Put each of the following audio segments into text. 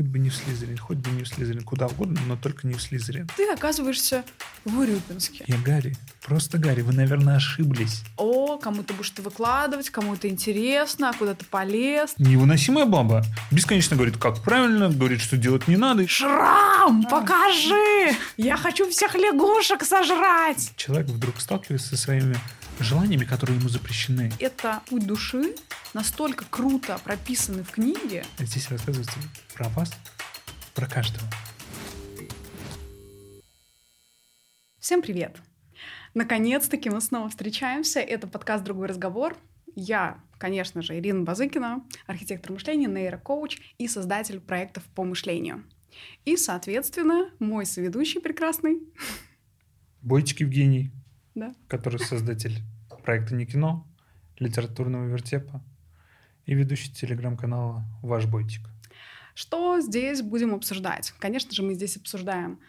хоть бы не в Слизерин, хоть бы не в Слизерин, куда угодно, но только не в Слизерин. Ты оказываешься в Урюпинске. Я Гарри, просто Гарри, вы, наверное, ошиблись. О, кому-то будешь ты выкладывать, кому-то интересно, а куда ты полез. Невыносимая баба. Бесконечно говорит, как правильно, говорит, что делать не надо. Шрам, покажи! Я хочу всех лягушек сожрать! Человек вдруг сталкивается со своими желаниями, которые ему запрещены. Это путь души настолько круто прописаны в книге. Здесь рассказывается про вас, про каждого. Всем привет! Наконец-таки мы снова встречаемся. Это подкаст «Другой разговор». Я, конечно же, Ирина Базыкина, архитектор мышления, нейрокоуч и создатель проектов по мышлению. И, соответственно, мой соведущий прекрасный. Бойтик Евгений, Да. который создатель проекта «Не кино», литературного вертепа и ведущий телеграм-канала «Ваш Бойтик». Что здесь будем обсуждать? Конечно же, мы здесь обсуждаем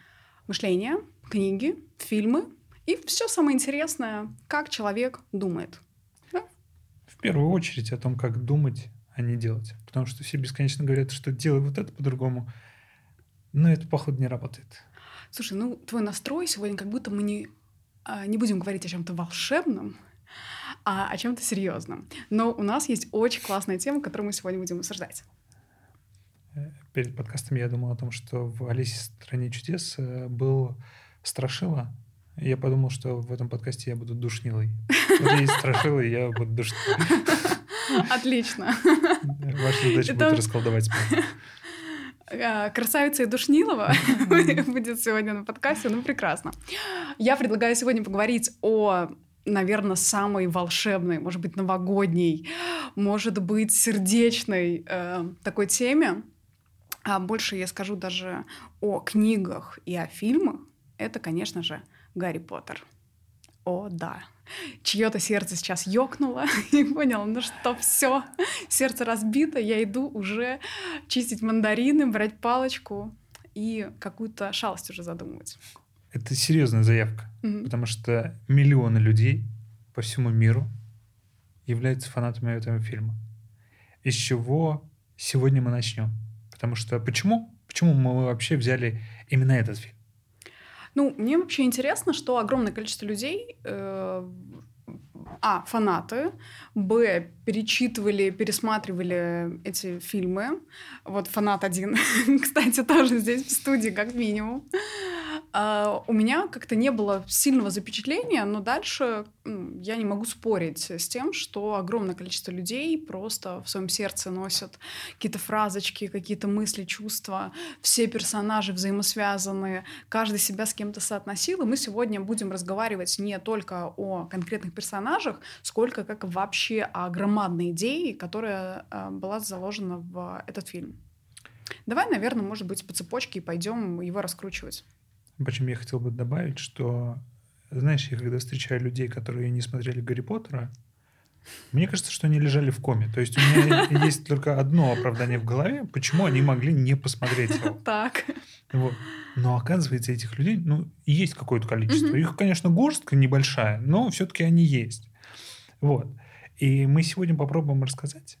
мышление, книги, фильмы и все самое интересное, как человек думает. В первую очередь о том, как думать, а не делать. Потому что все бесконечно говорят, что делай вот это по-другому. Но это, походу, не работает. Слушай, ну твой настрой сегодня как будто мы не, не будем говорить о чем-то волшебном, а о чем-то серьезном. Но у нас есть очень классная тема, которую мы сегодня будем обсуждать. Перед подкастом я думал о том, что в «Алисе в стране чудес» э, был Страшила. Я подумал, что в этом подкасте я буду душнилой. Есть Страшила, и я буду душнилой. Отлично. Ваша задача будет расколдовать. А, Красавица и Душнилова будет сегодня на подкасте. Ну, прекрасно. Я предлагаю сегодня поговорить о наверное, самой волшебной, может быть, новогодней, может быть, сердечной э, такой теме. А больше я скажу даже о книгах и о фильмах. Это, конечно же, Гарри Поттер. О, да. Чье-то сердце сейчас ёкнуло и понял, ну что, все, сердце разбито, я иду уже чистить мандарины, брать палочку и какую-то шалость уже задумывать. Это серьезная заявка, Мгм. потому что миллионы людей по всему миру являются фанатами этого фильма. Из чего сегодня мы начнем? Потому что почему? Почему мы вообще взяли именно этот фильм? Ну, мне вообще интересно, что огромное количество людей, э, а, фанаты, б, перечитывали, пересматривали эти фильмы. Вот фанат один, кстати, тоже здесь в студии, как минимум. А, у меня как-то не было сильного запечатления, но дальше я не могу спорить с тем, что огромное количество людей просто в своем сердце носят какие-то фразочки, какие-то мысли, чувства. Все персонажи взаимосвязаны, каждый себя с кем-то соотносил. И мы сегодня будем разговаривать не только о конкретных персонажах, сколько как вообще о громадной идее, которая э, была заложена в этот фильм. Давай, наверное, может быть, по цепочке и пойдем его раскручивать. Причем я хотел бы добавить, что, знаешь, я когда встречаю людей, которые не смотрели Гарри Поттера, мне кажется, что они лежали в коме. То есть у меня есть только одно оправдание в голове, почему они могли не посмотреть его. Так. Вот. Но оказывается, этих людей, ну, есть какое-то количество. Их, конечно, горстка небольшая, но все-таки они есть. Вот. И мы сегодня попробуем рассказать,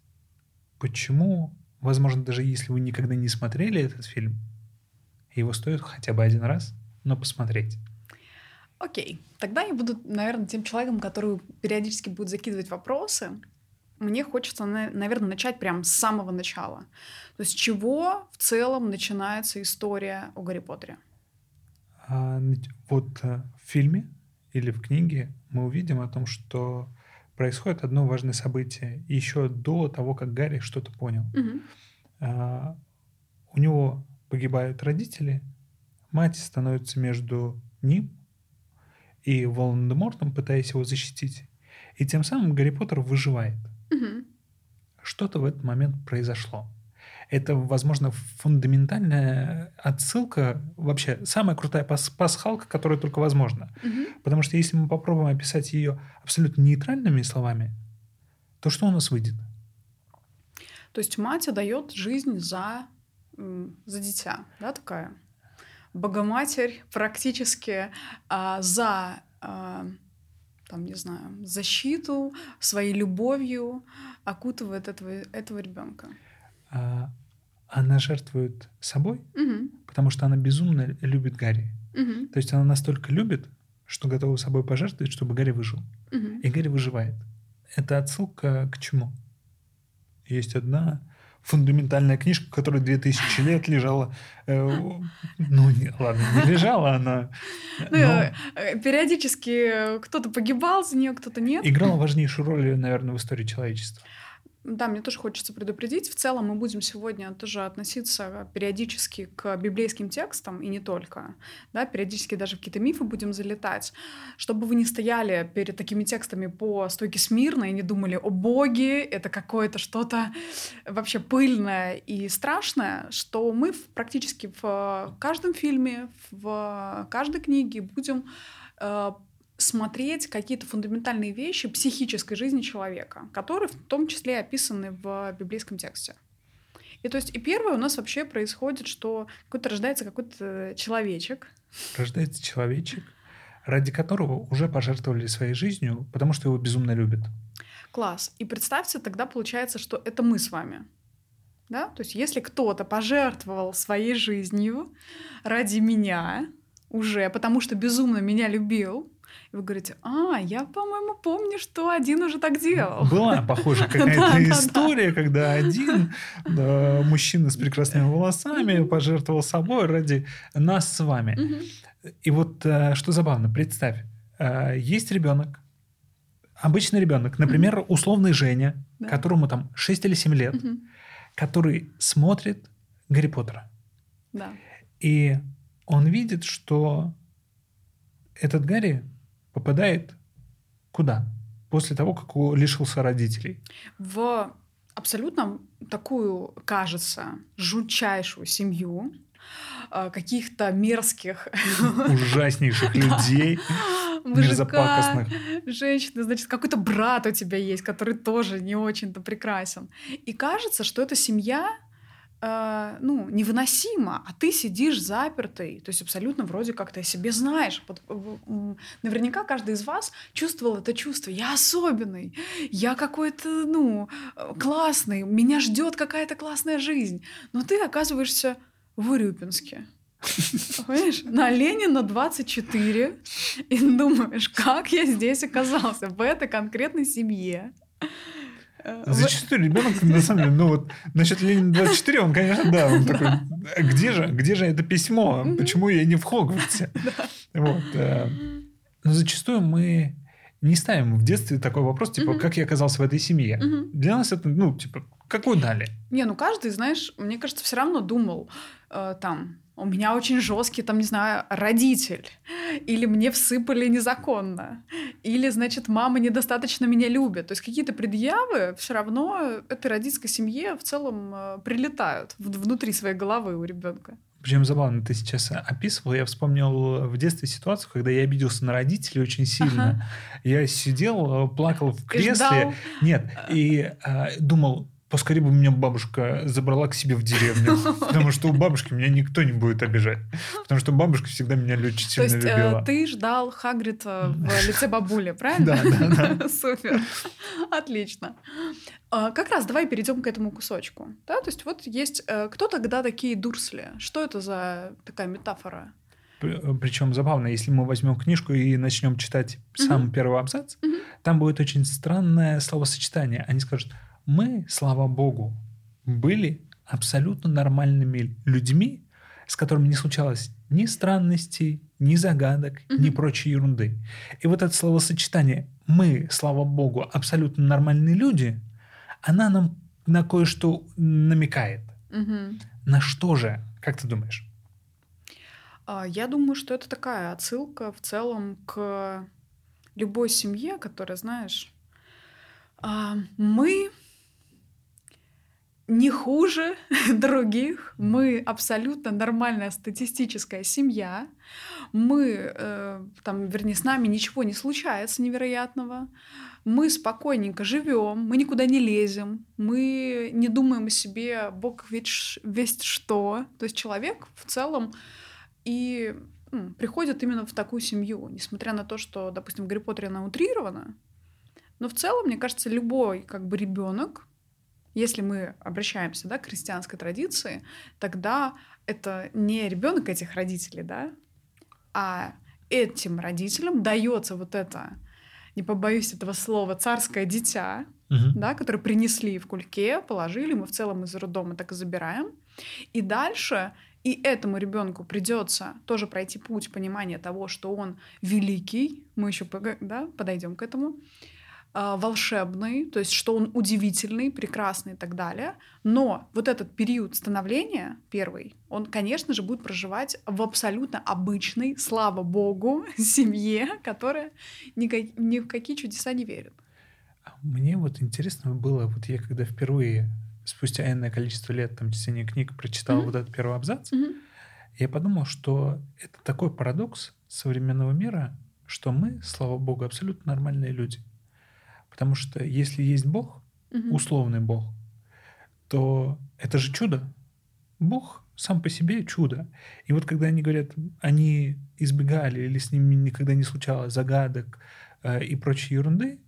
почему, возможно, даже если вы никогда не смотрели этот фильм, его стоит хотя бы один раз, но посмотреть. Окей. Тогда я буду, наверное, тем человеком, который периодически будет закидывать вопросы. Мне хочется, на- наверное, начать прямо с самого начала. То есть с чего в целом начинается история о Гарри Поттере? А, вот э, в фильме или в книге мы увидим о том, что происходит одно важное событие еще до того, как Гарри что-то понял. Мгм. А, у него погибают родители, мать становится между ним и Волан-де-Мортом, пытаясь его защитить. И тем самым Гарри Поттер выживает. Мгм. Что-то в этот момент произошло. Это, возможно, фундаментальная отсылка, вообще самая крутая пас- пасхалка, которая только возможна. Мгм. Потому что если мы попробуем описать ее абсолютно нейтральными словами, то что у нас выйдет? То есть мать отдает жизнь за, за дитя, да, такая? Богоматерь практически а, за, а, там, не знаю, защиту, своей любовью окутывает этого, этого ребенка. А, она жертвует собой, Мгм. потому что она безумно любит Гарри. Мгм. То есть она настолько любит, что готова собой пожертвовать, чтобы Гарри выжил. Мгм. И Гарри выживает. Это отсылка к чему? Есть одна фундаментальная книжка, которая 2000 лет лежала... э, ну, не, ладно, не лежала она, Ну, но э, периодически кто-то погибал за нее, кто-то нет. играла важнейшую роль, наверное, в истории человечества. Да, мне тоже хочется предупредить. В целом мы будем сегодня тоже относиться периодически к библейским текстам, и не только. Да, периодически даже в какие-то мифы будем залетать. Чтобы вы не стояли перед такими текстами по стойке смирно и не думали, о боги, это какое-то что-то вообще пыльное и страшное, что мы практически в каждом фильме, в каждой книге будем э, смотреть какие-то фундаментальные вещи психической жизни человека, которые в том числе описаны в библейском тексте. И то есть и первое у нас вообще происходит, что какой-то рождается какой-то человечек. Рождается человечек, ради которого уже пожертвовали своей жизнью, потому что его безумно любят. Класс. И представьте, тогда получается, что это мы с вами. Да? То есть если кто-то пожертвовал своей жизнью ради меня уже, потому что безумно меня любил, и вы говорите, а, я, по-моему, помню, что один уже так делал. Была да, какая-то история, когда один да, мужчина с прекрасными волосами пожертвовал собой ради нас с вами. И вот э, что забавно, представь, э, есть ребенок, обычный ребенок, например, условный Женя, которому там 6 или 7 лет, который смотрит Гарри Поттера. Да. И он видит, что этот Гарри попадает куда? После того, как лишился родителей. в абсолютно такую, кажется, жутчайшую семью э, каких-то мерзких Ужаснейших людей, мужика, женщины, значит, какой-то брат у тебя есть, который тоже не очень-то прекрасен. И кажется, что эта семья э, ну, невыносима, а ты сидишь запертый, то есть абсолютно вроде как ты о себе знаешь. М, наверняка каждый из вас чувствовал это чувство. Я особенный, я какой-то, ну, э, классный, меня ждет какая-то классная жизнь. Но ты оказываешься в Урюпинске. Понимаешь? На Ленина 24. И думаешь, как я здесь оказался, в этой конкретной семье. Э, Зачастую ребенок, на самом деле, ну вот насчет Ленина 24, он, конечно, да, он такой, «А где же, где же это письмо? Почему я не в Хогвартсе? Вот. э, Но зачастую мы не ставим в детстве такой вопрос, типа, как я оказался в этой семье? Для нас это, ну, типа, какую дали? Не, ну каждый, знаешь, мне кажется, все равно думал э, там, у меня очень жесткий, там, не знаю, родитель, или мне всыпали незаконно, или, значит, мама недостаточно меня любит. То есть какие-то предъявы все равно этой родительской семье в целом э, прилетают внутри своей головы у ребенка. Причем забавно, ты сейчас описывал, я вспомнил в детстве ситуацию, когда я обиделся на родителей очень сильно. Я сидел, э, плакал в И кресле. ждал. Нет, и э, думал, поскорее бы меня бабушка забрала к себе в деревню, потому что у бабушки меня никто не будет обижать, потому что бабушка всегда меня очень То сильно есть э, любила. ты ждал Хагрида в лице бабули, правильно? Да, да, да. Супер. Отлично. А, Как раз давай перейдем к этому кусочку. Да? То есть вот есть... э, Кто тогда такие Дурсли? Что это за такая метафора? Причем забавно, если мы возьмем книжку и начнем читать самый первый абзац, Мгм. там будет очень странное словосочетание. Они скажут, мы, слава богу, были абсолютно нормальными людьми, с которыми не случалось ни странностей, ни загадок, ни прочей ерунды. И вот это словосочетание «мы, слава богу, абсолютно нормальные люди», она нам на кое-что намекает. На что же, как ты думаешь? А, Я думаю, что это такая отсылка в целом к любой семье, которая, знаешь, а, мы не хуже других, мы абсолютно нормальная статистическая семья, мы, э, там, вернее, с нами ничего не случается невероятного, мы спокойненько живем, мы никуда не лезем, мы не думаем о себе, бог ведь весть что. То есть человек в целом и м, приходит именно в такую семью, несмотря на то, что, допустим, в Гарри Поттере она утрирована, но в целом, мне кажется, любой как бы ребенок если мы обращаемся да, к христианской традиции, тогда это не ребенок этих родителей, да, а этим родителям дается вот это, не побоюсь этого слова, царское дитя, Мгм. да, которое принесли в кульке, положили, мы в целом из роддома так и забираем. И дальше и этому ребенку придется тоже пройти путь понимания того, что он великий, мы еще да, подойдем к этому, волшебный, то есть что он удивительный, прекрасный и так далее. Но вот этот период становления первый, он, конечно же, будет проживать в абсолютно обычной, слава богу, семье, которая никак- ни в какие чудеса не верит. А Мне вот интересно было, вот я когда впервые, спустя энное количество лет там чтения книг, прочитал Мгм. вот этот первый абзац, Мгм. я подумал, что это такой парадокс современного мира, что мы, слава богу, абсолютно нормальные люди. Потому что если есть Бог, Мгм. условный Бог, то это же чудо. Бог сам по себе чудо. И вот когда они говорят, они избегали или с ними никогда не случалось загадок э, и прочей ерунды,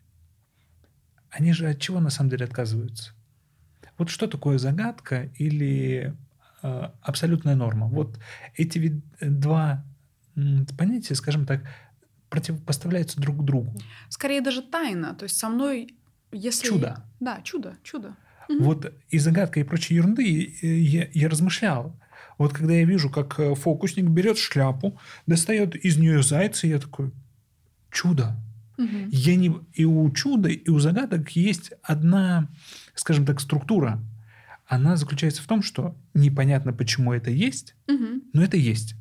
они же от чего на самом деле отказываются? Вот что такое загадка или э, абсолютная норма? Вот эти э, два понятия, скажем так, противопоставляются друг другу. Скорее даже тайна. То есть со мной, если... Чудо. Да, чудо, чудо. Вот и загадка, и прочей ерунды я, я размышлял. Вот когда я вижу, как э, фокусник берет шляпу, достает из нее зайца, я такой, чудо. Мгм. Я не... И у чуда, и у загадок есть одна, скажем так, структура. Она заключается в том, что непонятно, почему это есть, Мгм. но это есть.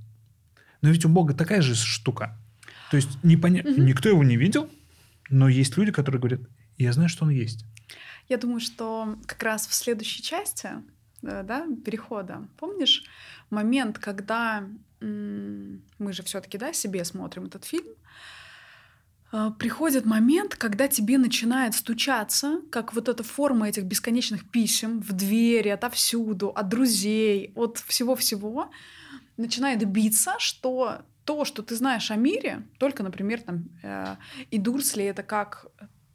Но ведь у Бога такая же штука. То есть непоня... Мгм. никто его не видел, но есть люди, которые говорят, я знаю, что он есть. Я думаю, что как раз в следующей части э, да, перехода, помнишь момент, когда м, мы же все-таки да, себе смотрим этот фильм, э, приходит момент, когда тебе начинает стучаться, как вот эта форма этих бесконечных писем в двери, отовсюду, от друзей, от всего-всего, начинает биться, что то, что ты знаешь о мире, только, например, там, э, и Дурсли это как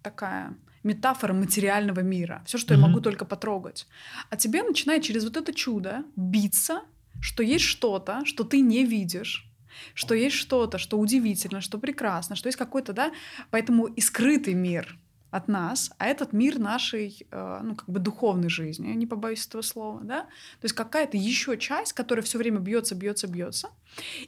такая метафора материального мира. Все, что я Мгм. могу только потрогать. А тебе начинает через вот это чудо биться, что есть что-то, что ты не видишь, что есть что-то, что удивительно, что прекрасно, что есть какой-то, да, поэтому и скрытый мир от нас, а этот мир нашей, э, ну, как бы духовной жизни, не побоюсь этого слова, да, то есть какая-то еще часть, которая все время бьется, бьется, бьется,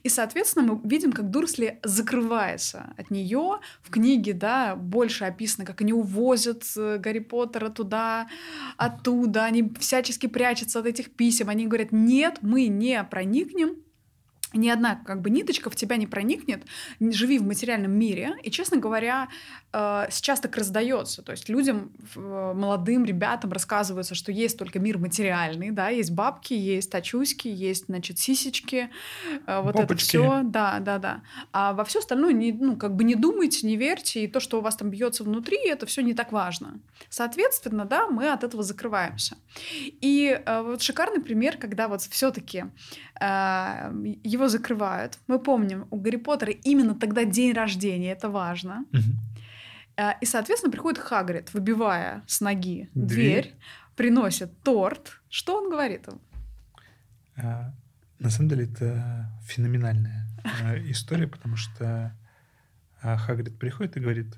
и, соответственно, мы видим, как Дурсли закрывается от нее. В книге, да, больше описано, как они увозят э, Гарри Поттера туда, оттуда. Они всячески прячутся от этих писем. Они говорят, нет, мы не проникнем ни одна как бы ниточка в тебя не проникнет, не живи в материальном мире. И, честно говоря, сейчас так раздается. То есть людям, в- молодым ребятам рассказывается, что есть только мир материальный, да, есть бабки, есть тачуськи, есть, значит, сисечки, э, вот это Попочки. все, да, да, да. А во все остальное, не, ну, как бы не думайте, не верьте, и то, что у вас там бьется внутри, это все не так важно. Соответственно, да, мы от этого закрываемся. И э, вот шикарный пример, когда вот все-таки его закрывают. Мы помним, у Гарри Поттера именно тогда день рождения, это важно. Мгм. Э, И, соответственно, приходит Хагрид, выбивая с ноги Дверь. дверь, приносит торт. Что он говорит им? А, На самом деле это феноменальная а, история, потому что Хагрид приходит и говорит,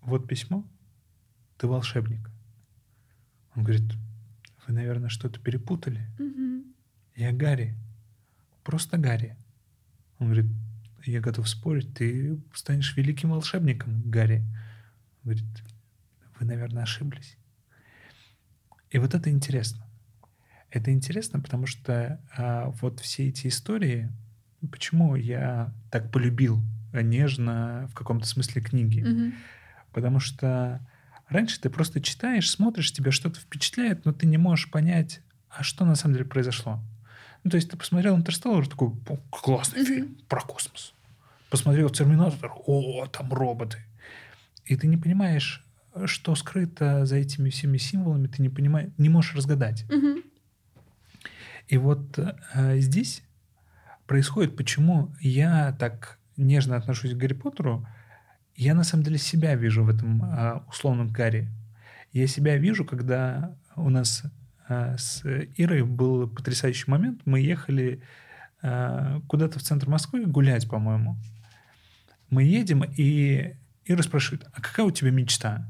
вот письмо, ты волшебник. Он говорит, вы, наверное, что-то перепутали. Мгм. Я Гарри, просто Гарри. Он говорит, я готов спорить, ты станешь великим волшебником, Гарри. Говорит, вы, наверное, ошиблись. И вот это интересно. Это интересно, потому что а, вот все эти истории, почему я так полюбил а, нежно в каком-то смысле книги, Мгм. потому что раньше ты просто читаешь, смотришь, тебя что-то впечатляет, но ты не можешь понять, а что на самом деле произошло. Ну, то есть ты посмотрел «Интерстеллар», такой, «О, классный Мгм. фильм про космос. Посмотрел «Терминатор», о, там роботы. И ты не понимаешь, что скрыто за этими всеми символами, ты не понимаешь, не можешь разгадать. Мгм. И вот э, здесь происходит, почему я так нежно отношусь к Гарри Поттеру. Я на самом деле себя вижу в этом э, условном Гарри. Я себя вижу, когда у нас э, с Ирой был потрясающий момент. Мы ехали э, куда-то в центр Москвы гулять, по-моему. Мы едем, и Ира спрашивает, а какая у тебя мечта?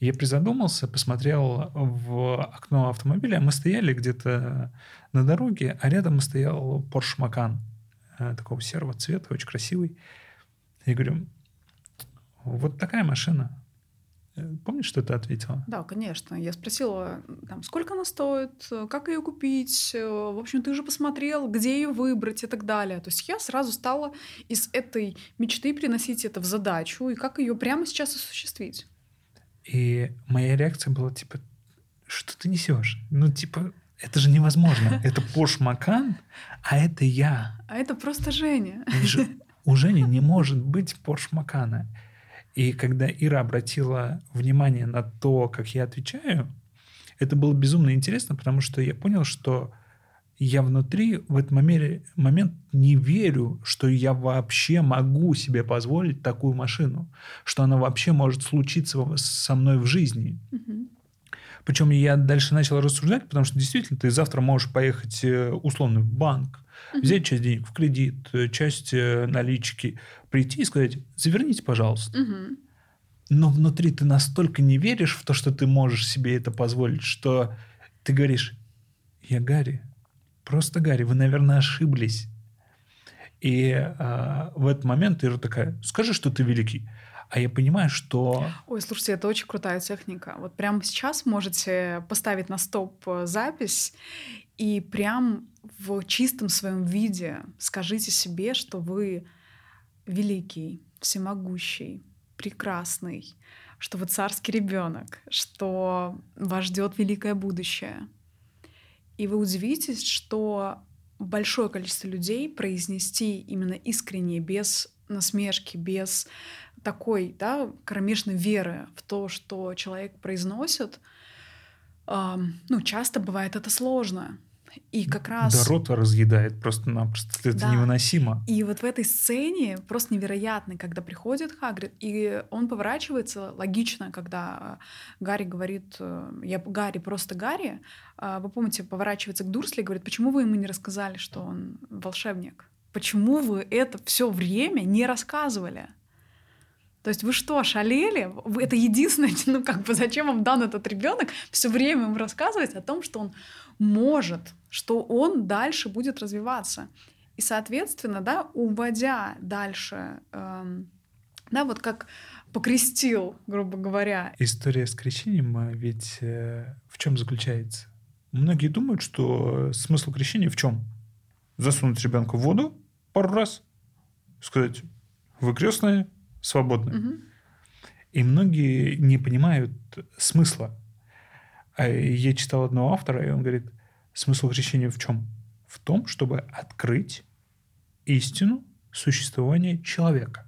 Я призадумался, посмотрел в окно автомобиля. Мы стояли где-то на дороге, а рядом стоял Porsche Macan э, такого серого цвета, очень красивый. Я говорю, вот такая машина. Помнишь, что ты ответила? Да, конечно. Я спросила, там, сколько она стоит, как ее купить, э, в общем, ты уже посмотрел, где ее выбрать и так далее. То есть я сразу стала из этой мечты приносить это в задачу и как ее прямо сейчас осуществить. И моя реакция была типа, что ты несешь? Ну, типа, это же невозможно. Это Пош Макан, а это я. А это просто Женя. У Жени не может быть Пош Макана. И когда Ира обратила внимание на то, как я отвечаю, это было безумно интересно, потому что я понял, что я внутри в этот момент, момент не верю, что я вообще могу себе позволить такую машину, что она вообще может случиться со мной в жизни. Угу. Причем я дальше начал рассуждать, потому что действительно ты завтра можешь поехать э, условно в банк. Взять часть денег в кредит, э, часть э, налички, прийти и сказать, заверните, пожалуйста. Угу. Но внутри ты настолько не веришь в то, что ты можешь себе это позволить, что ты говоришь, я Гарри, Просто, Гарри, вы, наверное, ошиблись. И э, в этот момент Ира такая, скажи, что ты великий. А я понимаю, что... Ой, слушайте, это очень крутая техника. Вот прямо сейчас можете поставить на стоп э, запись и прям в чистом своем виде скажите себе, что вы великий, всемогущий, прекрасный, что вы царский ребенок, что вас ждет великое будущее — и вы удивитесь, что большое количество людей произнести именно искренне, без насмешки, без такой да, кромешной веры в то, что человек произносит, ну, часто бывает это сложно. И как раз... Да, рот разъедает просто-напросто. Это да. невыносимо. И вот в этой сцене просто невероятно, когда приходит Хагрид, и он поворачивается логично, когда Гарри говорит, э, я Гарри, просто Гарри. А вы помните, поворачивается к Дурсли и говорит, почему вы ему не рассказали, что он волшебник? Почему вы это все время не рассказывали? То есть вы что, шалели? Это единственное, ну как бы зачем вам дан этот ребенок все время ему рассказывать о том, что он может, что он дальше будет развиваться. И, соответственно, да, уводя дальше, эм, да, вот как покрестил, грубо говоря. История с крещением а ведь э, в чем заключается? Многие думают, что смысл крещения в чем? Засунуть ребенка в воду пару раз, сказать, вы крестные, свободны. Угу. И многие не понимают смысла. А я читал одного автора, и он говорит, смысл крещения в чем? В том, чтобы открыть истину существования человека.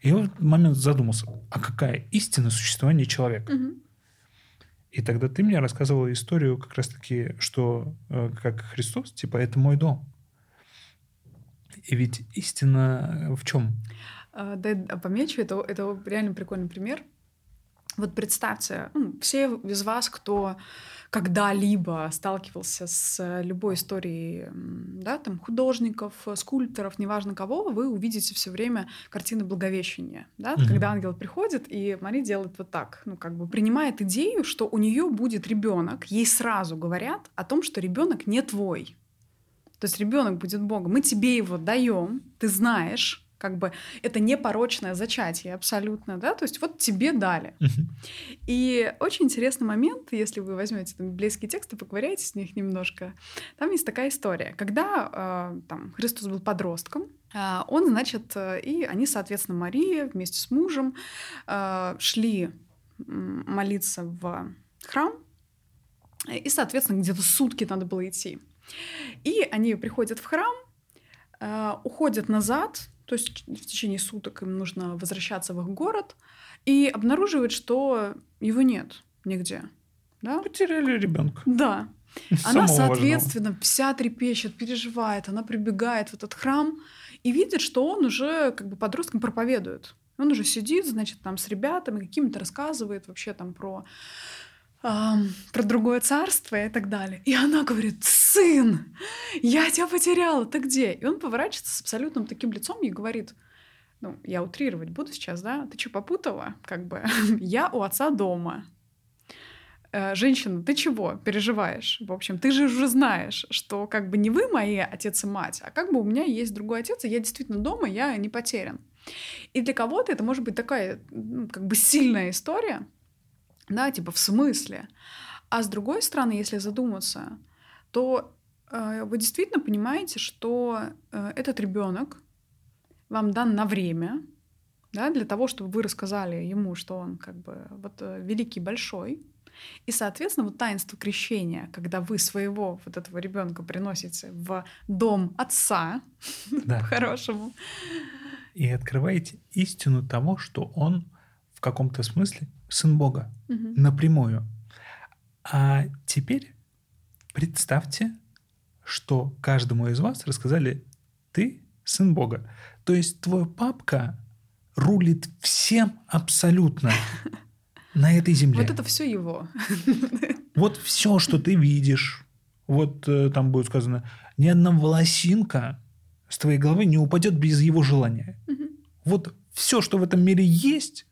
И в этот момент задумался, а какая истина существования человека? Угу. И тогда ты мне рассказывала историю как раз-таки, что э, как Христос, типа, это мой дом. И ведь истина в чем? А, да, помечу, это, это реально прикольный пример. Вот представьте, ну, все из вас, кто когда-либо сталкивался с любой историей да, там, художников, скульпторов, неважно кого, вы увидите все время картины Благовещения. Да? Угу. Когда ангел приходит, и Мария делает вот так, ну, как бы принимает идею, что у нее будет ребенок, ей сразу говорят о том, что ребенок не твой. То есть ребенок будет Богом. Мы тебе его даем, ты знаешь, как бы это не порочное зачатие абсолютно, да, то есть вот тебе дали. И очень интересный момент, если вы возьмете там библейские тексты, поковыряете с них немножко, там есть такая история, когда э, там Христос был подростком, э, он, значит, э, и они, соответственно, Мария вместе с мужем э, шли молиться в храм, и, соответственно, где-то сутки надо было идти. И они приходят в храм, э, уходят назад, то есть в течение суток им нужно возвращаться в их город и обнаруживать, что его нет нигде. Да? Потеряли ребенка. Да. Она, соответственно, важного. вся трепещет, переживает, она прибегает в этот храм и видит, что он уже как бы подросткам проповедует. Он уже сидит, значит, там с ребятами, какими-то рассказывает вообще там про про другое царство и так далее. И она говорит, сын, я тебя потеряла, ты где? И он поворачивается с абсолютным таким лицом и говорит, ну, я утрировать буду сейчас, да, ты что, попутала? Как бы, я у отца дома. Э, женщина, ты чего переживаешь? В общем, ты же уже знаешь, что как бы не вы мои отец и мать, а как бы у меня есть другой отец, и я действительно дома, я не потерян. И для кого-то это может быть такая ну, как бы сильная история, да, типа в смысле. А с другой стороны, если задуматься, то э, вы действительно понимаете, что э, этот ребенок вам дан на время, да, для того, чтобы вы рассказали ему, что он как бы вот э, великий большой, и, соответственно, вот таинство крещения, когда вы своего вот этого ребенка приносите в дом отца, да. по-хорошему. И открываете истину того, что он в каком-то смысле сын Бога угу. напрямую. А теперь представьте, что каждому из вас рассказали, ты сын Бога. То есть твой папка рулит всем абсолютно на этой земле. Вот это все его. Вот все, что ты видишь, вот э, там будет сказано, ни одна волосинка с твоей головы не упадет без его желания. Угу. Вот все, что в этом мире есть,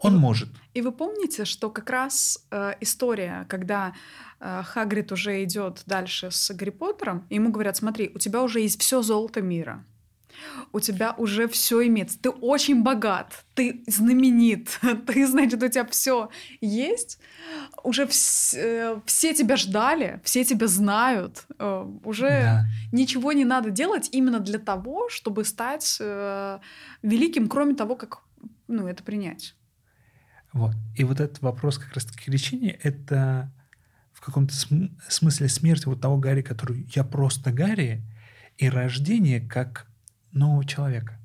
он может. И вы помните, что как раз э, история, когда э, Хагрид уже идет дальше с Гарри Поттером, и ему говорят: смотри, у тебя уже есть все золото мира у тебя уже все имеется. Ты очень богат, ты знаменит, ты, значит, у тебя все есть. Уже вс- э, все тебя ждали, все тебя знают. Э, уже да. ничего не надо делать именно для того, чтобы стать э, великим, кроме того, как ну, это принять. Вот. И вот этот вопрос как раз-таки лечения — это в каком-то см- смысле смерти вот того Гарри, который «я просто Гарри», и рождение как нового человека.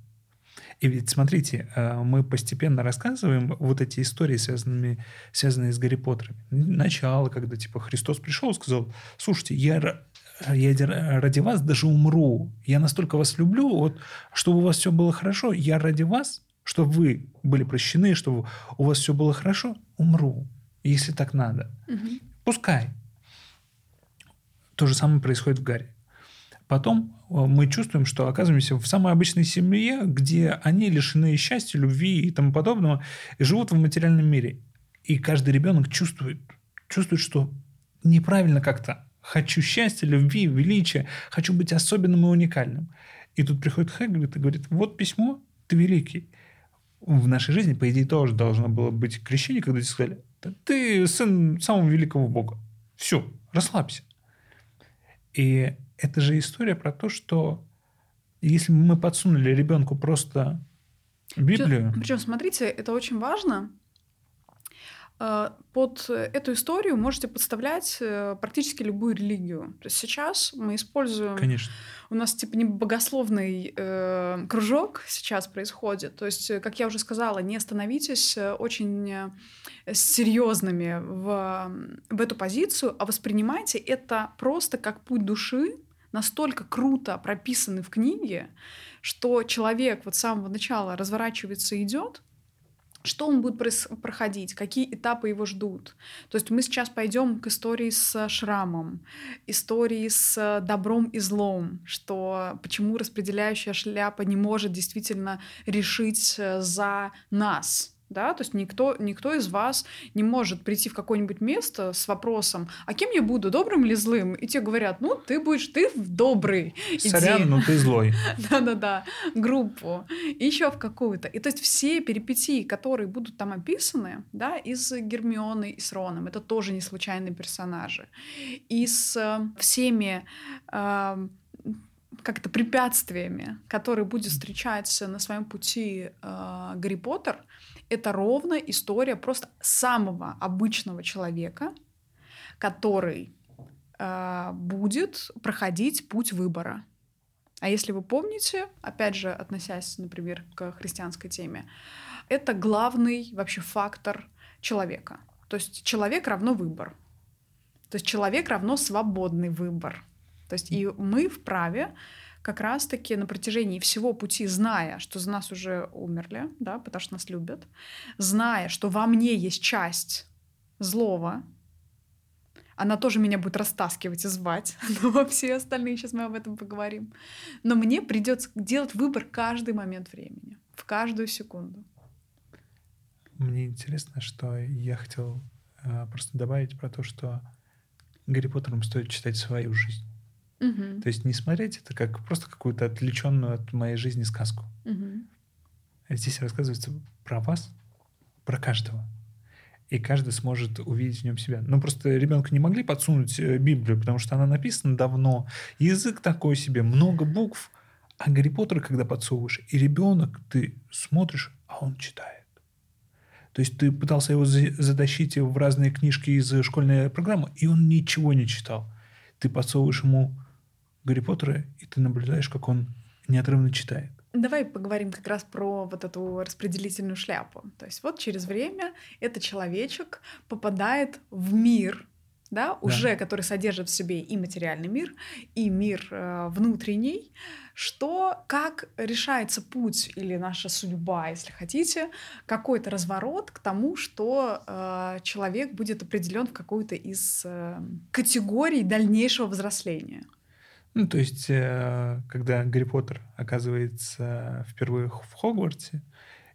И ведь смотрите, э, мы постепенно рассказываем вот эти истории, связанные, связанные с Гарри Поттером. Начало, когда типа Христос пришел и сказал, слушайте, я, я ради вас даже умру. Я настолько вас люблю, вот, чтобы у вас все было хорошо. Я ради вас, чтобы вы были прощены, чтобы у вас все было хорошо, умру, если так надо. Угу. Пускай. То же самое происходит в Гарри. Потом э, мы чувствуем, что оказываемся в самой обычной семье, где они лишены счастья, любви и тому подобного, и живут в материальном мире. И каждый ребенок чувствует, чувствует, что неправильно как-то. Хочу счастья, любви, величия, хочу быть особенным и уникальным. И тут приходит Хагрид и говорит, вот письмо, ты великий. В нашей жизни, по идее, тоже должно было быть крещение, когда тебе сказали, ты сын самого великого Бога. Все, расслабься. И это же история про то, что если мы подсунули ребенку просто Библию... Причем, причем смотрите, это очень важно. Э, под эту историю можете подставлять э, практически любую религию. То есть сейчас мы используем... Конечно. У нас типа не богословный э, кружок сейчас происходит. То есть, как я уже сказала, не становитесь э, очень серьезными в, в эту позицию, а воспринимайте это просто как путь души, настолько круто прописаны в книге, что человек вот с самого начала разворачивается и идет, что он будет проходить, какие этапы его ждут. То есть мы сейчас пойдем к истории с шрамом, истории с добром и злом, что почему распределяющая шляпа не может действительно решить э, за нас да, то есть никто, никто из вас не может прийти в какое-нибудь место с вопросом, а кем я буду, добрым или злым? И те говорят, ну, ты будешь, ты добрый. Сорян, но ты злой. Да-да-да, группу, еще в какую-то. И то есть все перипетии, которые будут там описаны, да, из Гермионы и с Роном, это тоже не случайные персонажи. И с э, всеми э, как-то препятствиями, которые будет встречать на своем пути э, Гарри Поттер, это ровно история просто самого обычного человека, который э, будет проходить путь выбора. А если вы помните, опять же, относясь, например, к христианской теме, это главный вообще фактор человека. То есть человек равно выбор. То есть человек равно свободный выбор. То есть и мы вправе как раз-таки на протяжении всего пути, зная, что за нас уже умерли, да, потому что нас любят, зная, что во мне есть часть злого, Она тоже меня будет растаскивать и звать. Но все остальные, сейчас мы об этом поговорим. Но мне придется делать выбор каждый момент времени. В каждую секунду. Мне интересно, что я хотел э, просто добавить про то, что Гарри Поттером стоит читать свою жизнь. Мгм. То есть не смотреть это как просто какую-то отвлеченную от моей жизни сказку. А Здесь рассказывается про вас, про каждого. И каждый сможет увидеть в нем себя. Ну, просто ребенку не могли подсунуть э, Библию, потому что она написана давно. Язык такой себе, много букв. А Гарри Поттер, когда подсовываешь, и ребенок, ты смотришь, а он читает. То есть ты пытался его за- затащить в разные книжки из школьной программы, и он ничего не читал. Ты подсовываешь ему Гарри Поттера, и ты наблюдаешь, как он неотрывно читает. Давай поговорим как раз про вот эту распределительную шляпу. То есть вот через время этот человечек попадает в мир, да, уже который содержит в себе и материальный мир, и мир э, внутренний, что как решается путь или наша судьба, если хотите, какой-то разворот к тому, что э, человек будет определен в какую-то из э, категорий дальнейшего взросления. Ну, то есть, э, когда Гарри Поттер оказывается впервые в Хогвартсе,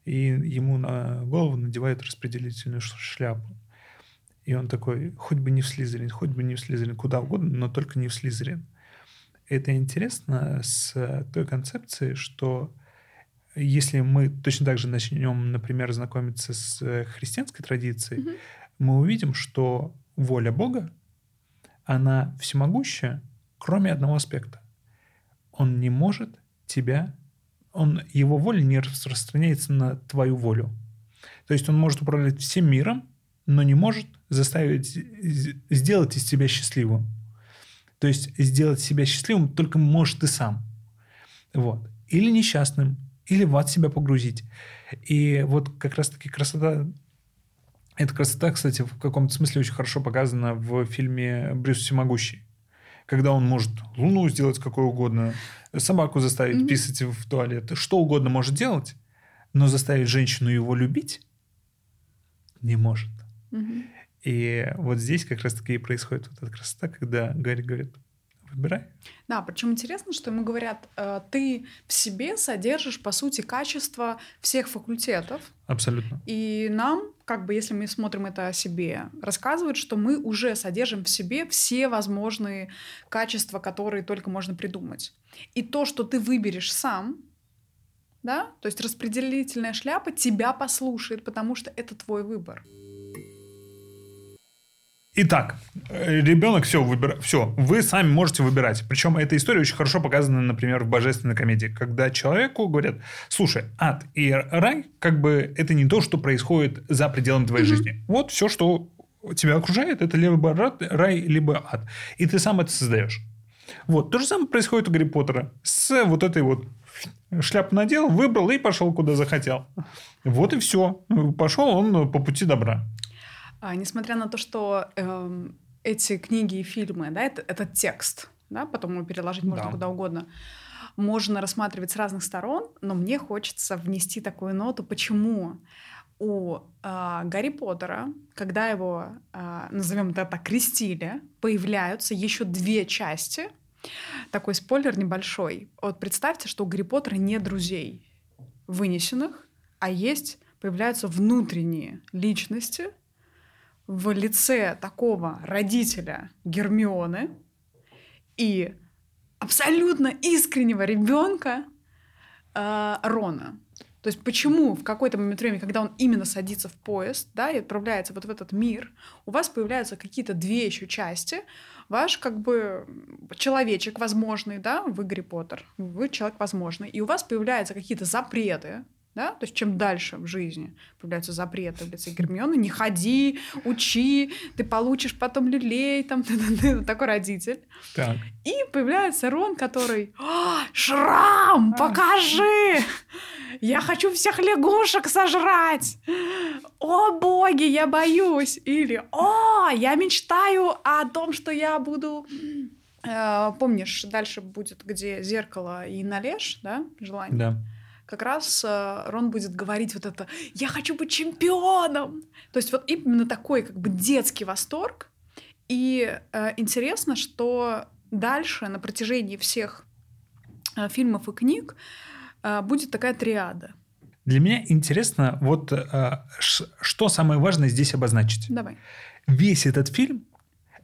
и ему на голову надевают распределительную шляпу. И он такой, хоть бы не в Слизерин, хоть бы не в Слизерин, куда угодно, но только не в Слизерин. Это интересно с той концепцией, что если мы точно так же начнем, например, знакомиться с э, христианской традицией, Мгм. мы увидим, что воля Бога, она всемогущая, кроме одного аспекта. Он не может тебя, он, его воля не распространяется на твою волю. То есть он может управлять всем миром, но не может заставить, сделать из тебя счастливым. То есть сделать себя счастливым только можешь ты сам. Вот. Или несчастным, или в ад себя погрузить. И вот как раз-таки красота... Эта красота, кстати, в каком-то смысле очень хорошо показана в фильме «Брюс всемогущий». Когда он может луну сделать какой угодно, собаку заставить Мгм. писать в туалет, что угодно может делать, но заставить женщину его любить не может. Мгм. И вот здесь как раз-таки и происходит вот эта красота, когда Гарри говорит, выбирай. Да, причем интересно, что ему говорят, э, ты в себе содержишь, по сути, качество всех факультетов, Абсолютно. и нам, как бы, если мы смотрим это о себе, рассказывают, что мы уже содержим в себе все возможные качества, которые только можно придумать. И то, что ты выберешь сам, да, то есть распределительная шляпа тебя послушает, потому что это твой выбор. Итак, э, ребенок все выбирает, все, вы сами можете выбирать. Причем эта история очень хорошо показана, например, в божественной комедии, когда человеку говорят, слушай, ад и рай, как бы это не то, что происходит за пределами твоей Мгм. жизни. Вот все, что тебя окружает, это либо ра- рай, либо ад. И ты сам это создаешь. Вот. То же самое происходит у Гарри Поттера. С вот этой вот шляпу надел, выбрал и пошел куда захотел. Вот и все. Пошел он по пути добра. А, несмотря на то, что эм, эти книги и фильмы, да, это, это текст, да, потом его переложить можно Да. куда угодно, можно рассматривать с разных сторон, но мне хочется внести такую ноту, почему у а, Гарри Поттера, когда его, а, назовем это так, крестили, появляются еще две части. Такой спойлер небольшой. Вот представьте, что у Гарри Поттера нет друзей вынесенных, а есть, появляются внутренние личности, в лице такого родителя Гермионы и абсолютно искреннего ребенка э, Рона. То есть почему в какой-то момент времени, когда он именно садится в поезд, да, и отправляется вот в этот мир, у вас появляются какие-то две еще части, ваш как бы человечек возможный, да, вы Гарри Поттер, вы человек возможный, и у вас появляются какие-то запреты, да, то есть чем дальше в жизни появляются запреты в лице Гермионы, не ходи, учи, ты получишь потом люлей, там, такой родитель. Так. И появляется Рон, который «А, «Шрам, покажи! Я хочу всех лягушек сожрать! О, боги, я боюсь!» Или «О, я мечтаю о том, что я буду...» Э, Помнишь, дальше будет, где зеркало и належь, да, желание? Да. Как раз э, Рон будет говорить вот это «я хочу быть чемпионом». То есть вот именно такой как бы детский восторг. И э, интересно, что дальше на протяжении всех э, фильмов и книг э, будет такая триада. Для меня интересно, вот э, что самое важное здесь обозначить. Давай. Весь этот фильм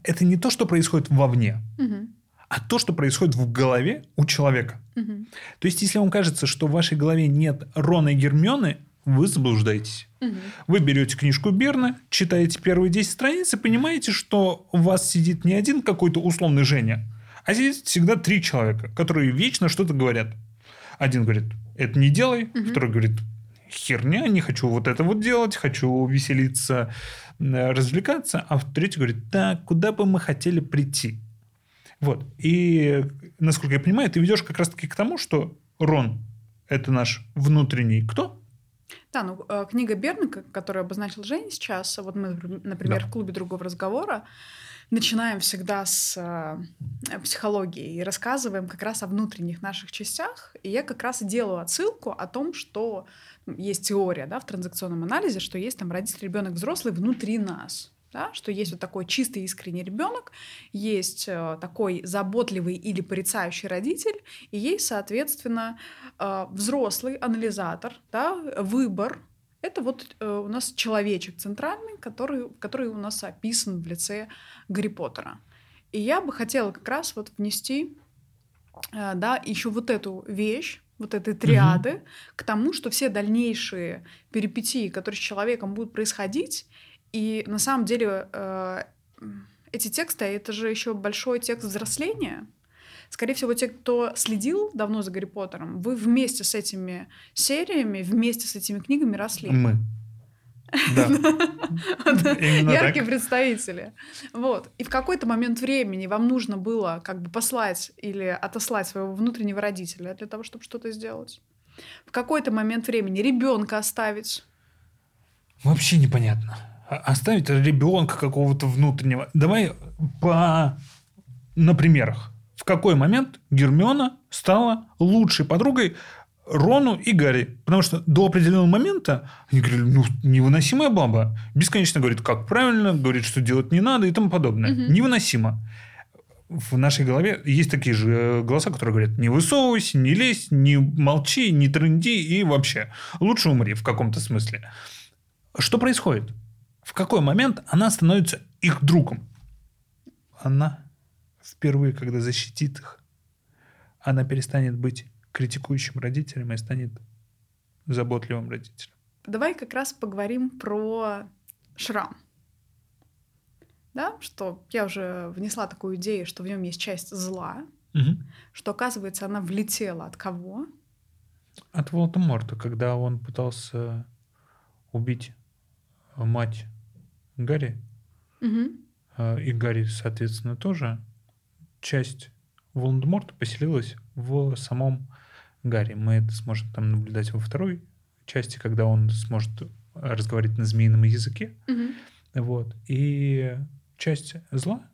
это не то, что происходит вовне, угу. А то, что происходит в голове у человека. Угу. То есть, если вам кажется, что в вашей голове нет Рона и Гермионы, вы заблуждаетесь. Угу. Вы берете книжку Берна, читаете первые 10 страниц и понимаете, что у вас сидит не один какой-то условный Женя, а сидит всегда три человека, которые вечно что-то говорят. Один говорит, это не делай, угу. второй говорит, херня, не хочу вот это вот делать, хочу веселиться, развлекаться, а третий говорит, так, куда бы мы хотели прийти? Вот. И, насколько я понимаю, ты ведешь как раз-таки к тому, что Рон – это наш внутренний кто? Да, ну, э, книга Берна, которую обозначил Женя сейчас, вот мы, например, да. в клубе другого разговора, начинаем всегда с э, психологии и рассказываем как раз о внутренних наших частях. И я как раз делаю отсылку о том, что есть теория да, в транзакционном анализе, что есть там родитель, ребенок, взрослый внутри нас да, что есть вот такой чистый искренний ребенок, есть э, такой заботливый или порицающий родитель, и есть, соответственно, э, взрослый анализатор, да, выбор. Это вот э, у нас человечек центральный, который, который у нас описан в лице Гарри Поттера. И я бы хотела как раз вот внести да, еще вот эту вещь, вот этой триады, угу. к тому, что все дальнейшие перипетии, которые с человеком будут происходить, и на самом деле э, эти тексты, это же еще большой текст взросления. Скорее всего, те, кто следил давно за Гарри Поттером, вы вместе с этими сериями, вместе с этими книгами росли. Мы. Да. Яркие представители. Вот. И в какой-то момент времени вам нужно было как бы послать или отослать своего внутреннего родителя для того, чтобы что-то сделать. В какой-то момент времени ребенка оставить. Вообще непонятно оставить ребенка какого-то внутреннего. Давай по на примерах. В какой момент Гермиона стала лучшей подругой Рону и Гарри. Потому что до определенного момента они говорили, ну, невыносимая баба. Бесконечно говорит, как правильно, говорит, что делать не надо и тому подобное. Угу. Невыносимо. В нашей голове есть такие же э, голоса, которые говорят, не высовывайся, не лезь, не молчи, не тренди и вообще. Лучше умри в каком-то смысле. Что происходит? В какой момент она становится их другом? Она впервые, когда защитит их, она перестанет быть критикующим родителем и станет заботливым родителем. Давай как раз поговорим про шрам. Да, что я уже внесла такую идею, что в нем есть часть зла, угу. что, оказывается, она влетела от кого? От Волдеморта, когда он пытался убить мать Гарри. Угу. И Гарри, соответственно, тоже часть Волан-де-Морта поселилась в самом Гарри. Мы это сможем там наблюдать во второй части, когда он сможет разговаривать на змеином языке. Угу. Вот. И часть зла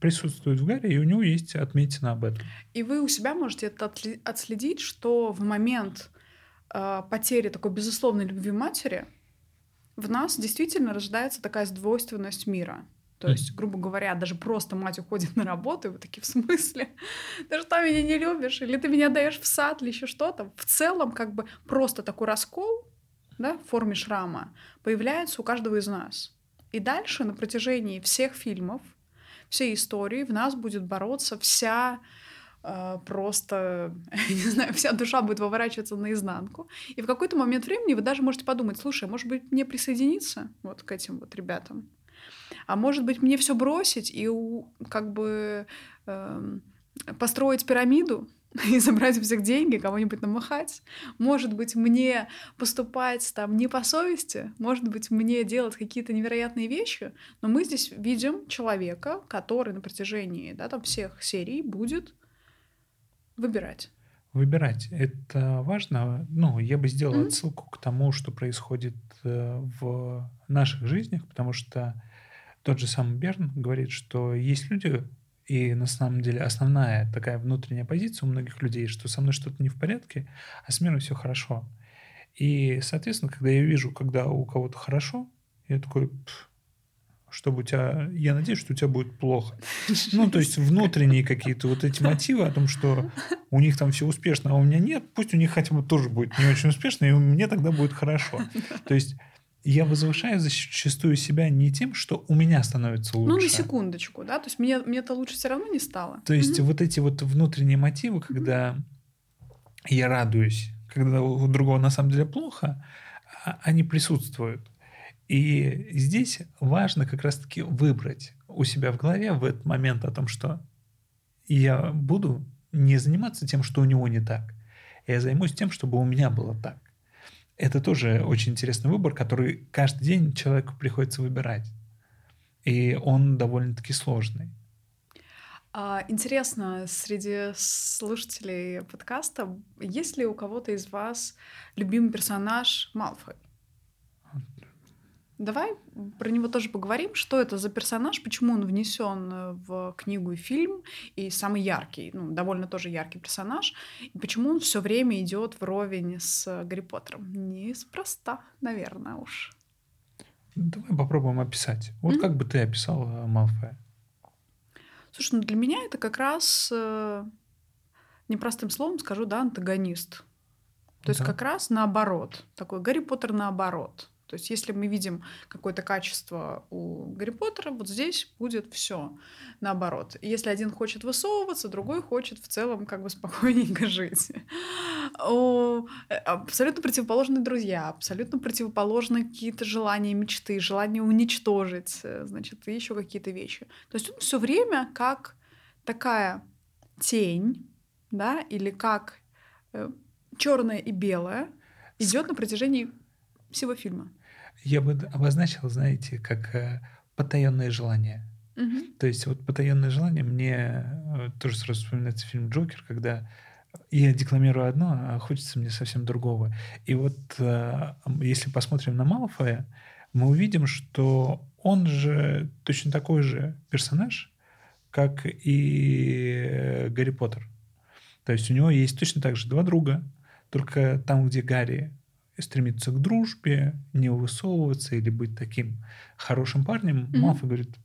присутствует в Гарри, и у него есть отметина об этом. И вы у себя можете это отследить, что в момент э, потери такой безусловной любви матери в нас действительно рождается такая сдвойственность мира. То есть, грубо говоря, даже просто мать уходит на работу, и вы такие, в смысле? Ты что, меня не любишь? Или ты меня даешь в сад, или еще что-то? В целом, как бы просто такой раскол да, в форме шрама появляется у каждого из нас. И дальше на протяжении всех фильмов, всей истории в нас будет бороться вся просто, я не знаю, вся душа будет выворачиваться наизнанку. И в какой-то момент времени вы даже можете подумать, слушай, может быть, мне присоединиться вот к этим вот ребятам? А может быть, мне все бросить и как бы э, построить пирамиду и забрать у всех деньги, кого-нибудь намахать. Может быть, мне поступать там не по совести, может быть, мне делать какие-то невероятные вещи, но мы здесь видим человека, который на протяжении да, там, всех серий будет Выбирать. Выбирать. Это важно. Ну, я бы сделал mm-hmm. отсылку к тому, что происходит э, в наших жизнях, потому что тот же сам Берн говорит, что есть люди, и на самом деле основная такая внутренняя позиция у многих людей, что со мной что-то не в порядке, а с миром все хорошо. И, соответственно, когда я вижу, когда у кого-то хорошо, я такой, чтобы у тебя... Я надеюсь, что у тебя будет плохо. Ну, то есть внутренние какие-то вот эти мотивы о том, что у них там все успешно, а у меня нет, пусть у них хотя бы тоже будет не очень успешно, и мне тогда будет хорошо. То есть я возвышаю зачастую себя не тем, что у меня становится лучше. Ну, на секундочку, да? То есть мне, мне-то лучше все равно не стало. То есть угу. вот эти вот внутренние мотивы, когда угу. я радуюсь, когда у другого на самом деле плохо, а, они присутствуют. И здесь важно как раз-таки выбрать у себя в голове в этот момент о том, что я буду не заниматься тем, что у него не так. Я займусь тем, чтобы у меня было так. Это тоже очень интересный выбор, который каждый день человеку приходится выбирать. И он довольно-таки сложный. А, интересно, среди слушателей подкаста, есть ли у кого-то из вас любимый персонаж Малфой? Давай про него тоже поговорим. Что это за персонаж, почему он внесен э, в книгу и фильм, и самый яркий, ну, довольно тоже яркий персонаж, и почему он все время идет вровень с Гарри Поттером. Неспроста, наверное, уж. Давай попробуем описать. Вот mm-hmm. как бы ты описал Малфоя? Слушай, ну для меня это как раз э, непростым словом скажу, да, антагонист. То да. есть как раз наоборот. Такой Гарри Поттер наоборот. То есть, если мы видим какое-то качество у Гарри Поттера, вот здесь будет все наоборот. Если один хочет высовываться, другой хочет в целом как бы спокойненько жить. О, э, абсолютно противоположные друзья, абсолютно противоположные какие-то желания, мечты, желание уничтожить, э, значит, и еще какие-то вещи. То есть он все время как такая тень, да, или как э, черное и белое идет на протяжении всего фильма? Я бы обозначил, знаете, как э, потаенное желание. Угу. То есть вот потаенное желание мне э, тоже сразу вспоминается фильм Джокер, когда я декламирую одно, а хочется мне совсем другого. И вот э, если посмотрим на Малфоя, мы увидим, что он же точно такой же персонаж, как и Гарри Поттер. То есть у него есть точно так же два друга, только там, где Гарри стремиться к дружбе, не высовываться или быть таким хорошим парнем, mm-hmm. Малфой говорит,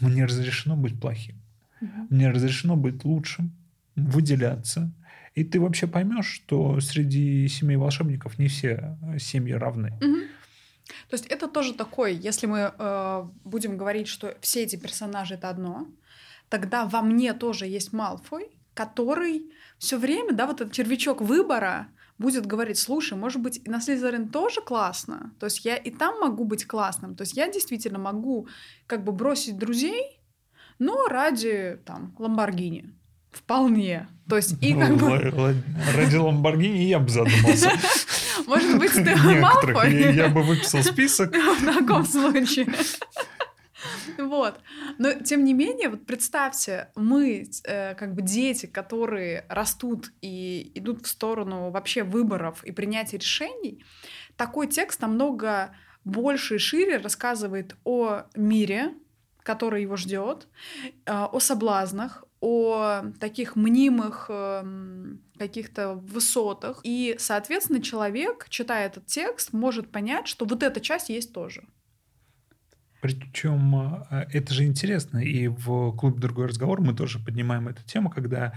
мне разрешено быть плохим. Mm-hmm. Мне разрешено быть лучшим, выделяться. И ты вообще поймешь, что среди семей волшебников не все семьи равны. Mm-hmm. То есть это тоже такой, если мы э, будем говорить, что все эти персонажи это одно, тогда во мне тоже есть Малфой, который все время, да, вот этот червячок выбора, будет говорить, слушай, может быть, на Слизерин тоже классно, то есть я и там могу быть классным, то есть я действительно могу как бы бросить друзей, но ради там Ламборгини. Вполне. То есть и как бы... Ради Ламборгини я бы задумался. Может быть, ты Малфой? Я бы выписал список. В таком случае. Вот. Но тем не менее, вот представьте, мы э, как бы дети, которые растут и идут в сторону вообще выборов и принятия решений, такой текст намного больше и шире рассказывает о мире, который его ждет, э, о соблазнах, о таких мнимых э, каких-то высотах. И, соответственно, человек, читая этот текст, может понять, что вот эта часть есть тоже. Причем а, это же интересно, и в клубе «Другой разговор» мы тоже поднимаем эту тему, когда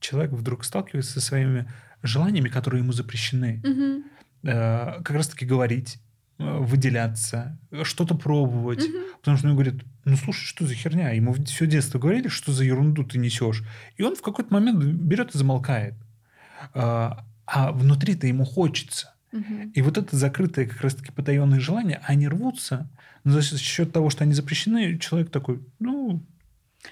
человек вдруг сталкивается со своими желаниями, которые ему запрещены. Угу. Как раз-таки говорить, э, выделяться, что-то пробовать. Угу. Потому что он говорит, ну слушай, что за херня? Ему все детство говорили, что за ерунду ты несешь. И он в какой-то момент берет и замолкает. А, а внутри-то ему хочется. Угу. И вот это закрытое как раз-таки потаенные желания, они рвутся, но за счет того, что они запрещены, человек такой, ну,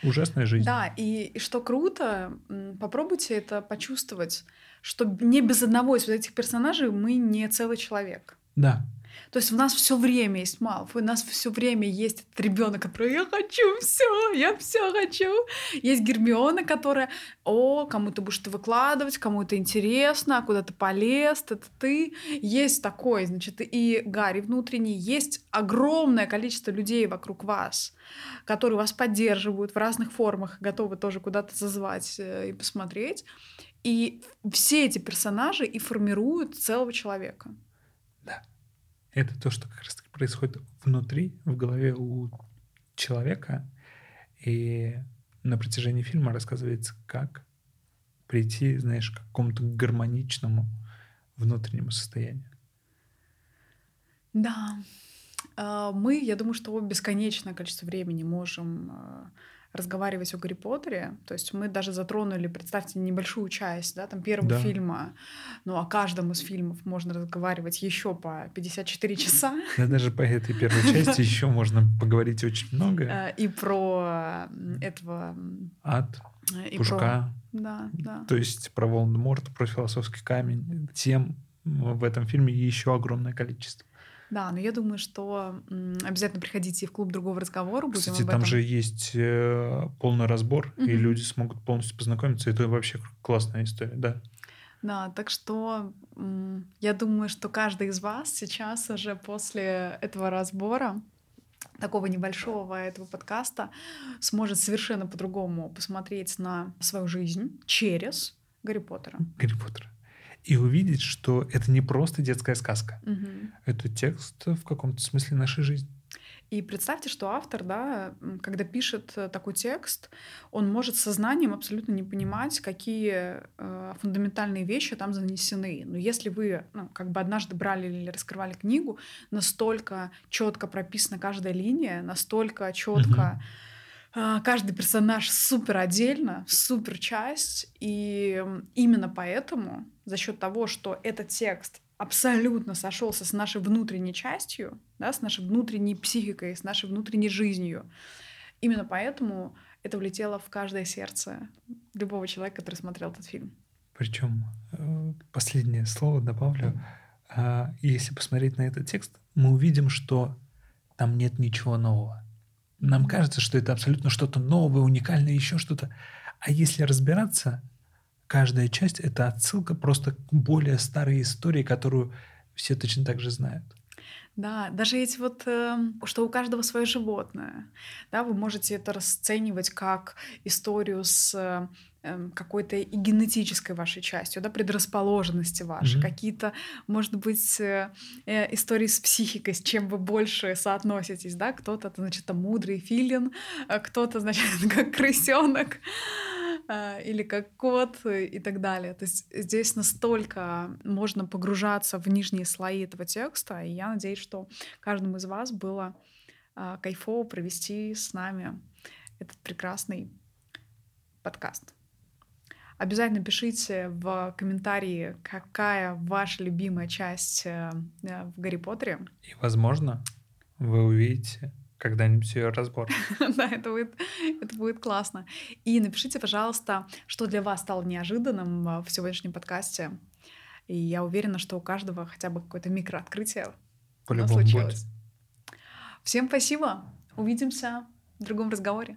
ужасная жизнь. Да, и, и что круто, попробуйте это почувствовать, что не без одного из вот этих персонажей мы не целый человек. Да. То есть у нас все время есть Малфой, у нас все время есть этот ребенок, который я хочу все, я все хочу. Есть Гермиона, которая, о, кому ты будешь это выкладывать, кому это интересно, а куда ты полез, это ты. Есть такой, значит, и Гарри внутренний, есть огромное количество людей вокруг вас, которые вас поддерживают в разных формах, готовы тоже куда-то зазвать э, и посмотреть. И все эти персонажи и формируют целого человека. Это то, что как раз таки происходит внутри, в голове у человека, и на протяжении фильма рассказывается, как прийти, знаешь, к какому-то гармоничному внутреннему состоянию. Да. А, мы, я думаю, что бесконечное количество времени можем а, разговаривать о Гарри Поттере. То есть мы даже затронули, представьте, небольшую часть да, там, первого да. фильма. Ну, о каждом из фильмов можно разговаривать еще по 54 часа. Да, даже по этой первой части еще можно поговорить очень много. А, и про этого... Ад, и Пушка. Про... Да, да. То есть про Волан-де-Морта, про философский камень. Тем в этом фильме еще огромное количество. Да, но я думаю, что обязательно приходите в клуб другого разговора. Будем Кстати, там же есть э, полный разбор, угу. и люди смогут полностью познакомиться. Это вообще классная история, да. Да, так что я думаю, что каждый из вас сейчас уже после этого разбора такого небольшого этого подкаста сможет совершенно по-другому посмотреть на свою жизнь через Гарри Поттера. Гарри Поттера и увидеть, что это не просто детская сказка. Угу. Это текст в каком-то смысле нашей жизни. И представьте, что автор, да, когда пишет э, такой текст, он может сознанием абсолютно не понимать, какие э, фундаментальные вещи там занесены. Но если вы, ну, как бы однажды брали или раскрывали книгу, настолько четко прописана каждая линия, настолько четко каждый персонаж супер отдельно, супер часть, и именно поэтому за счет того, что этот текст абсолютно сошелся с нашей внутренней частью, да, с нашей внутренней психикой, с нашей внутренней жизнью, именно поэтому это влетело в каждое сердце любого человека, который смотрел этот фильм. Причем э, последнее слово добавлю. А, если посмотреть на этот текст, мы увидим, что там нет ничего нового. Нам кажется, что это абсолютно что-то новое, уникальное, еще что-то. А если разбираться, каждая часть — это отсылка просто к более старой истории, которую все точно так же знают. Да, даже эти вот, эм, что у каждого свое животное, да, вы можете это расценивать как историю с Эм, какой-то и генетической вашей частью, да, предрасположенности вашей, mm-hmm. какие-то, может быть, э, э, истории с психикой, с чем вы больше соотноситесь, да, кто-то, значит, там мудрый филин, а кто-то, значит, как крысенок э, или как кот и так далее. То есть здесь настолько можно погружаться в нижние слои этого текста, и я надеюсь, что каждому из вас было э, кайфово провести с нами этот прекрасный подкаст. Обязательно пишите в комментарии, какая ваша любимая часть э, э, в Гарри Поттере. И, возможно, вы увидите когда-нибудь ее разбор. Да, это будет, это будет классно. И напишите, пожалуйста, что для вас стало неожиданным э, в сегодняшнем подкасте. И я уверена, что у каждого хотя бы какое-то микрооткрытие случилось. Будет. Всем спасибо. Увидимся в другом разговоре.